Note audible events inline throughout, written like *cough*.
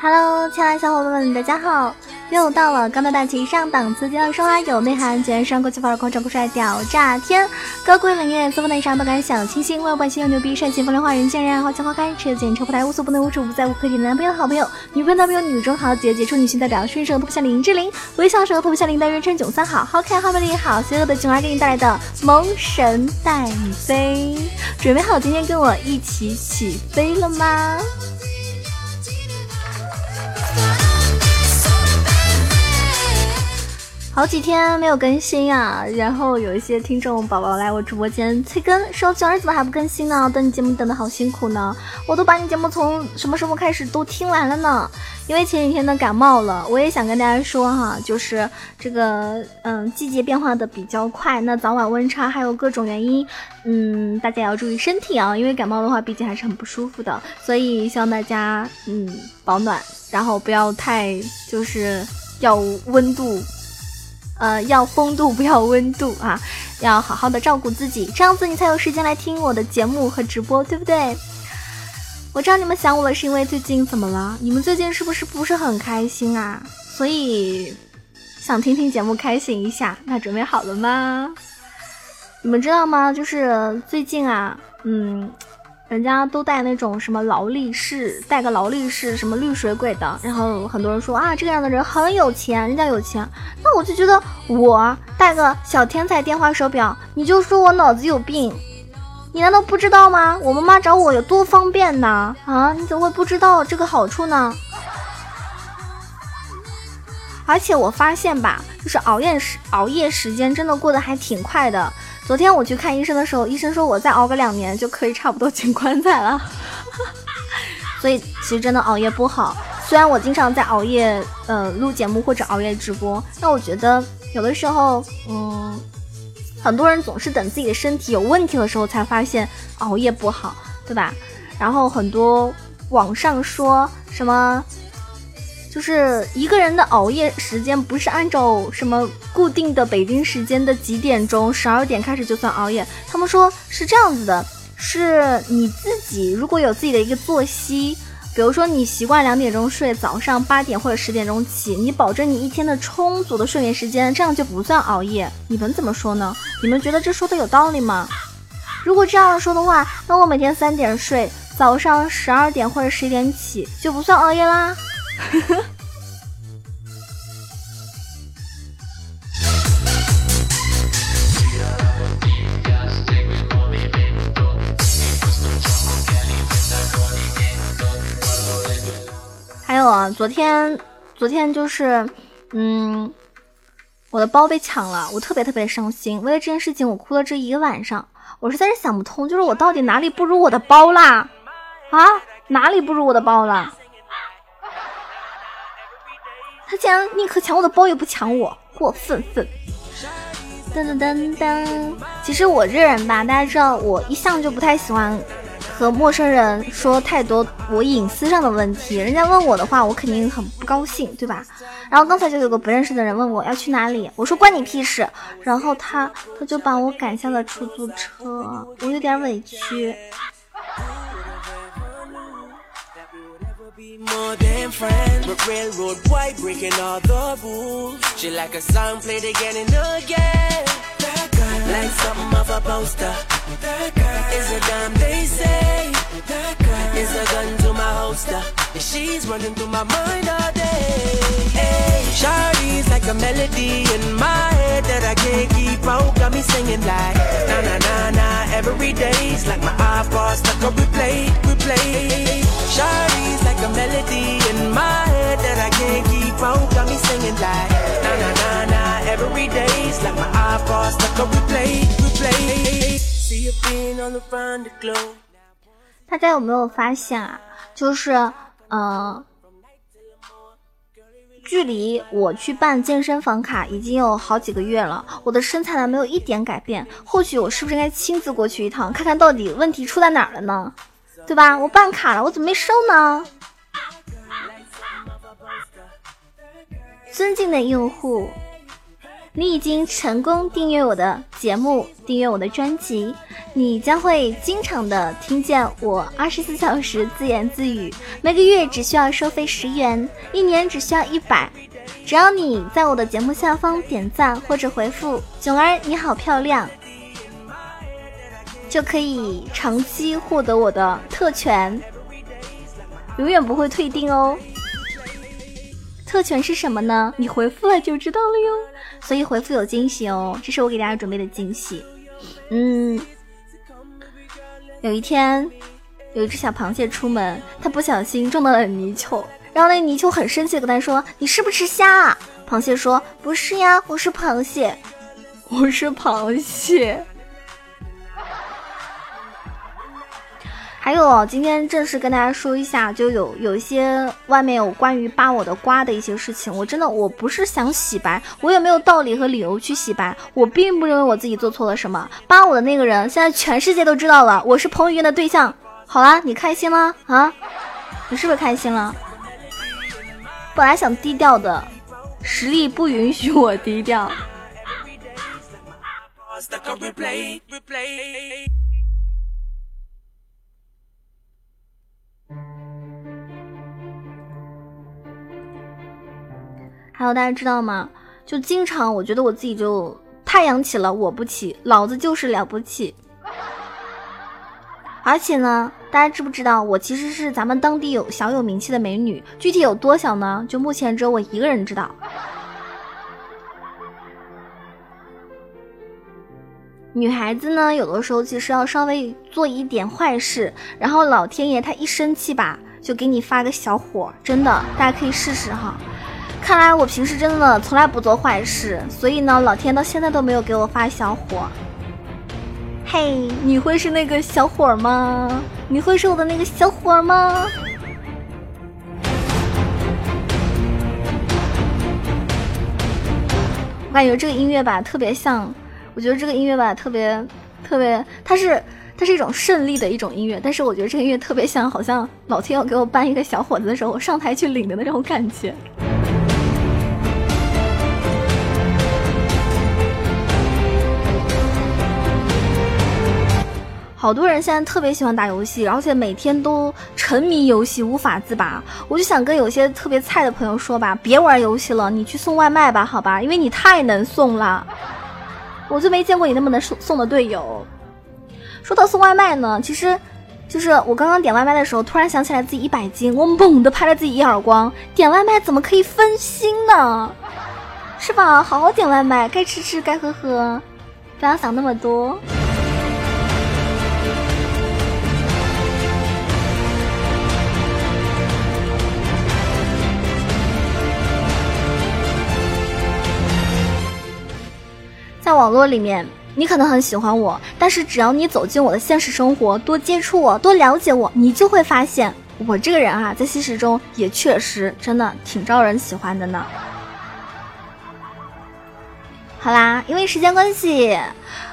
Hello，亲爱的小伙伴们，大家好！又到了高大大气上档次、低调奢华有内涵、绝上国际范儿、狂拽酷帅屌炸天、高贵冷艳、色风内伤都敢小清新、外外星又牛逼、帅气风流花人见人爱花见花开、车见车不台无所不能无处不在、无可替代男朋友的好朋友、女朋友男朋友女中豪杰、杰出女性代表、顺手特别像林志玲、微笑时候特别像林黛玉、人称囧三好、好看好美丽好邪恶的囧儿给你带来的萌神带你飞，准备好今天跟我一起起飞了吗？好几天没有更新啊，然后有一些听众宝宝来我直播间催更，说九儿怎么还不更新呢？等你节目等的好辛苦呢，我都把你节目从什么时候开始都听完了呢。因为前几天呢感冒了，我也想跟大家说哈，就是这个嗯季节变化的比较快，那早晚温差还有各种原因，嗯大家也要注意身体啊，因为感冒的话毕竟还是很不舒服的，所以希望大家嗯保暖，然后不要太就是要温度。呃，要风度不要温度啊，*laughs* 要好好的照顾自己，这样子你才有时间来听我的节目和直播，对不对？我知道你们想我了，是因为最近怎么了？你们最近是不是不是很开心啊？所以想听听节目开心一下，那准备好了吗？你们知道吗？就是最近啊，嗯。人家都带那种什么劳力士，带个劳力士什么绿水鬼的，然后很多人说啊，这样的人很有钱，人家有钱。那我就觉得我带个小天才电话手表，你就说我脑子有病，你难道不知道吗？我妈妈找我有多方便呢？啊，你怎么会不知道这个好处呢？而且我发现吧，就是熬夜时熬夜时间真的过得还挺快的。昨天我去看医生的时候，医生说我再熬个两年就可以差不多进棺材了。*laughs* 所以其实真的熬夜不好。虽然我经常在熬夜，呃，录节目或者熬夜直播，但我觉得有的时候，嗯，很多人总是等自己的身体有问题的时候才发现熬夜不好，对吧？然后很多网上说什么。就是一个人的熬夜时间不是按照什么固定的北京时间的几点钟，十二点开始就算熬夜。他们说是这样子的，是你自己如果有自己的一个作息，比如说你习惯两点钟睡，早上八点或者十点钟起，你保证你一天的充足的睡眠时间，这样就不算熬夜。你们怎么说呢？你们觉得这说的有道理吗？如果这样说的话，那我每天三点睡，早上十二点或者十一点起，就不算熬夜啦。呵 *laughs* 呵还有啊，昨天，昨天就是，嗯，我的包被抢了，我特别特别伤心。为了这件事情，我哭了这一个晚上。我实在是想不通，就是我到底哪里不如我的包啦？啊，哪里不如我的包了？他竟然宁可抢我的包也不抢我，过分分！噔噔噔噔。其实我这人吧，大家知道，我一向就不太喜欢和陌生人说太多我隐私上的问题。人家问我的话，我肯定很不高兴，对吧？然后刚才就有个不认识的人问我要去哪里，我说关你屁事。然后他他就把我赶下了出租车，我有点委屈。More than friends. But railroad white breaking all the rules. She like a song played again and again. That girl, like something off a poster. That girl is a damn they say. That girl is a gun to my holster. And she's running through my mind all day. Hey, Shawty's like a melody in my head that I can't keep out. Got me singing like na na na na every day's like my iPod stuck on replay, replay. Shawty's like a melody in my head that I can't keep out. Got me singing like na na na na every day's like my iPod stuck on replay, replay. See you being on the front of glow. 大家有没有发现啊？就是，呃， 距离我去办健身房卡已经有好几个月了，我的身材呢没有一点改变。或许我是不是应该亲自过去一趟，看看到底问题出在哪儿了呢？对吧？我办卡了，我怎么没瘦呢？尊敬的用户，你已经成功订阅我的节目，订阅我的专辑，你将会经常的听见我二十四小时自言自语。每个月只需要收费十元，一年只需要一百。只要你在我的节目下方点赞或者回复“囧儿你好漂亮”，就可以长期获得我的特权，永远不会退订哦。特权是什么呢？你回复了就知道了哟。所以回复有惊喜哦，这是我给大家准备的惊喜。嗯，有一天，有一只小螃蟹出门，它不小心撞到了泥鳅，然后那泥鳅很生气的跟它说：“你是不是吃虾？”啊？”螃蟹说：“不是呀，我是螃蟹，我是螃蟹。”还有，今天正式跟大家说一下，就有有一些外面有关于扒我的瓜的一些事情，我真的我不是想洗白，我也没有道理和理由去洗白，我并不认为我自己做错了什么。扒我的那个人，现在全世界都知道了，我是彭于晏的对象。好啦，你开心了啊？你是不是开心了？本来想低调的，实力不允许我低调。还有大家知道吗？就经常我觉得我自己就太阳起了我不起，老子就是了不起。而且呢，大家知不知道我其实是咱们当地有小有名气的美女？具体有多小呢？就目前只有我一个人知道。女孩子呢，有的时候其实要稍微做一点坏事，然后老天爷他一生气吧，就给你发个小火，真的，大家可以试试哈。看来我平时真的从来不做坏事，所以呢，老天到现在都没有给我发小伙。嘿，你会是那个小伙吗？你会是我的那个小伙吗？我感觉这个音乐吧特别像，我觉得这个音乐吧特别特别，它是它是一种胜利的一种音乐，但是我觉得这个音乐特别像，好像老天要给我颁一个小伙子的时候，我上台去领的那种感觉。好多人现在特别喜欢打游戏，而且每天都沉迷游戏无法自拔。我就想跟有些特别菜的朋友说吧，别玩游戏了，你去送外卖吧，好吧，因为你太能送了。我就没见过你那么能送送的队友。说到送外卖呢，其实就是我刚刚点外卖的时候，突然想起来自己一百斤，我猛地拍了自己一耳光。点外卖怎么可以分心呢？是吧？好好点外卖，该吃吃，该喝喝，不要想那么多。在网络里面，你可能很喜欢我，但是只要你走进我的现实生活，多接触我，多了解我，你就会发现我这个人啊，在现实中也确实真的挺招人喜欢的呢。好啦，因为时间关系，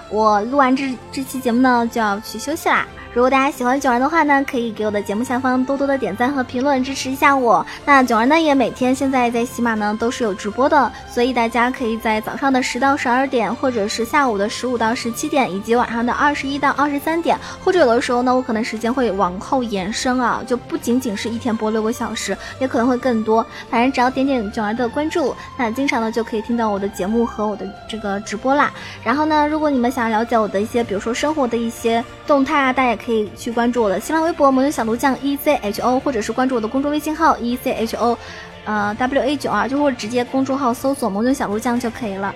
我录完这这期节目呢，就要去休息啦。如果大家喜欢囧儿的话呢，可以给我的节目下方多多的点赞和评论，支持一下我。那囧儿呢，也每天现在在喜马呢都是有直播的，所以大家可以在早上的十到十二点，或者是下午的十五到十七点，以及晚上的二十一到二十三点，或者有的时候呢，我可能时间会往后延伸啊，就不仅仅是一天播六个小时，也可能会更多。反正只要点点囧儿的关注，那经常呢就可以听到我的节目和我的这个直播啦。然后呢，如果你们想要了解我的一些，比如说生活的一些动态啊，大家也。可以去关注我的新浪微博“魔女小鹿酱 E C H O”，或者是关注我的公众微信号 “E C H O”，呃，W A 九二，就或者直接公众号搜索“魔女小鹿酱”就可以了。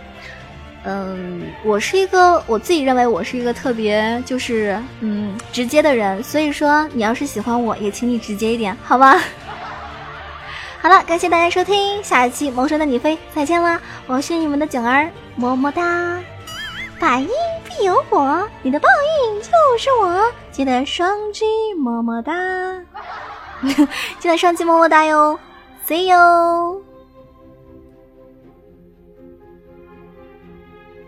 嗯，我是一个，我自己认为我是一个特别就是嗯直接的人，所以说你要是喜欢我，也请你直接一点，好吧？*laughs* 好了，感谢大家收听，下一期萌生的你飞再见啦！我是你们的景儿，么么哒。百因必有果，你的报应就是我。记得双击么么哒，*laughs* 记得双击么么哒哟，See you。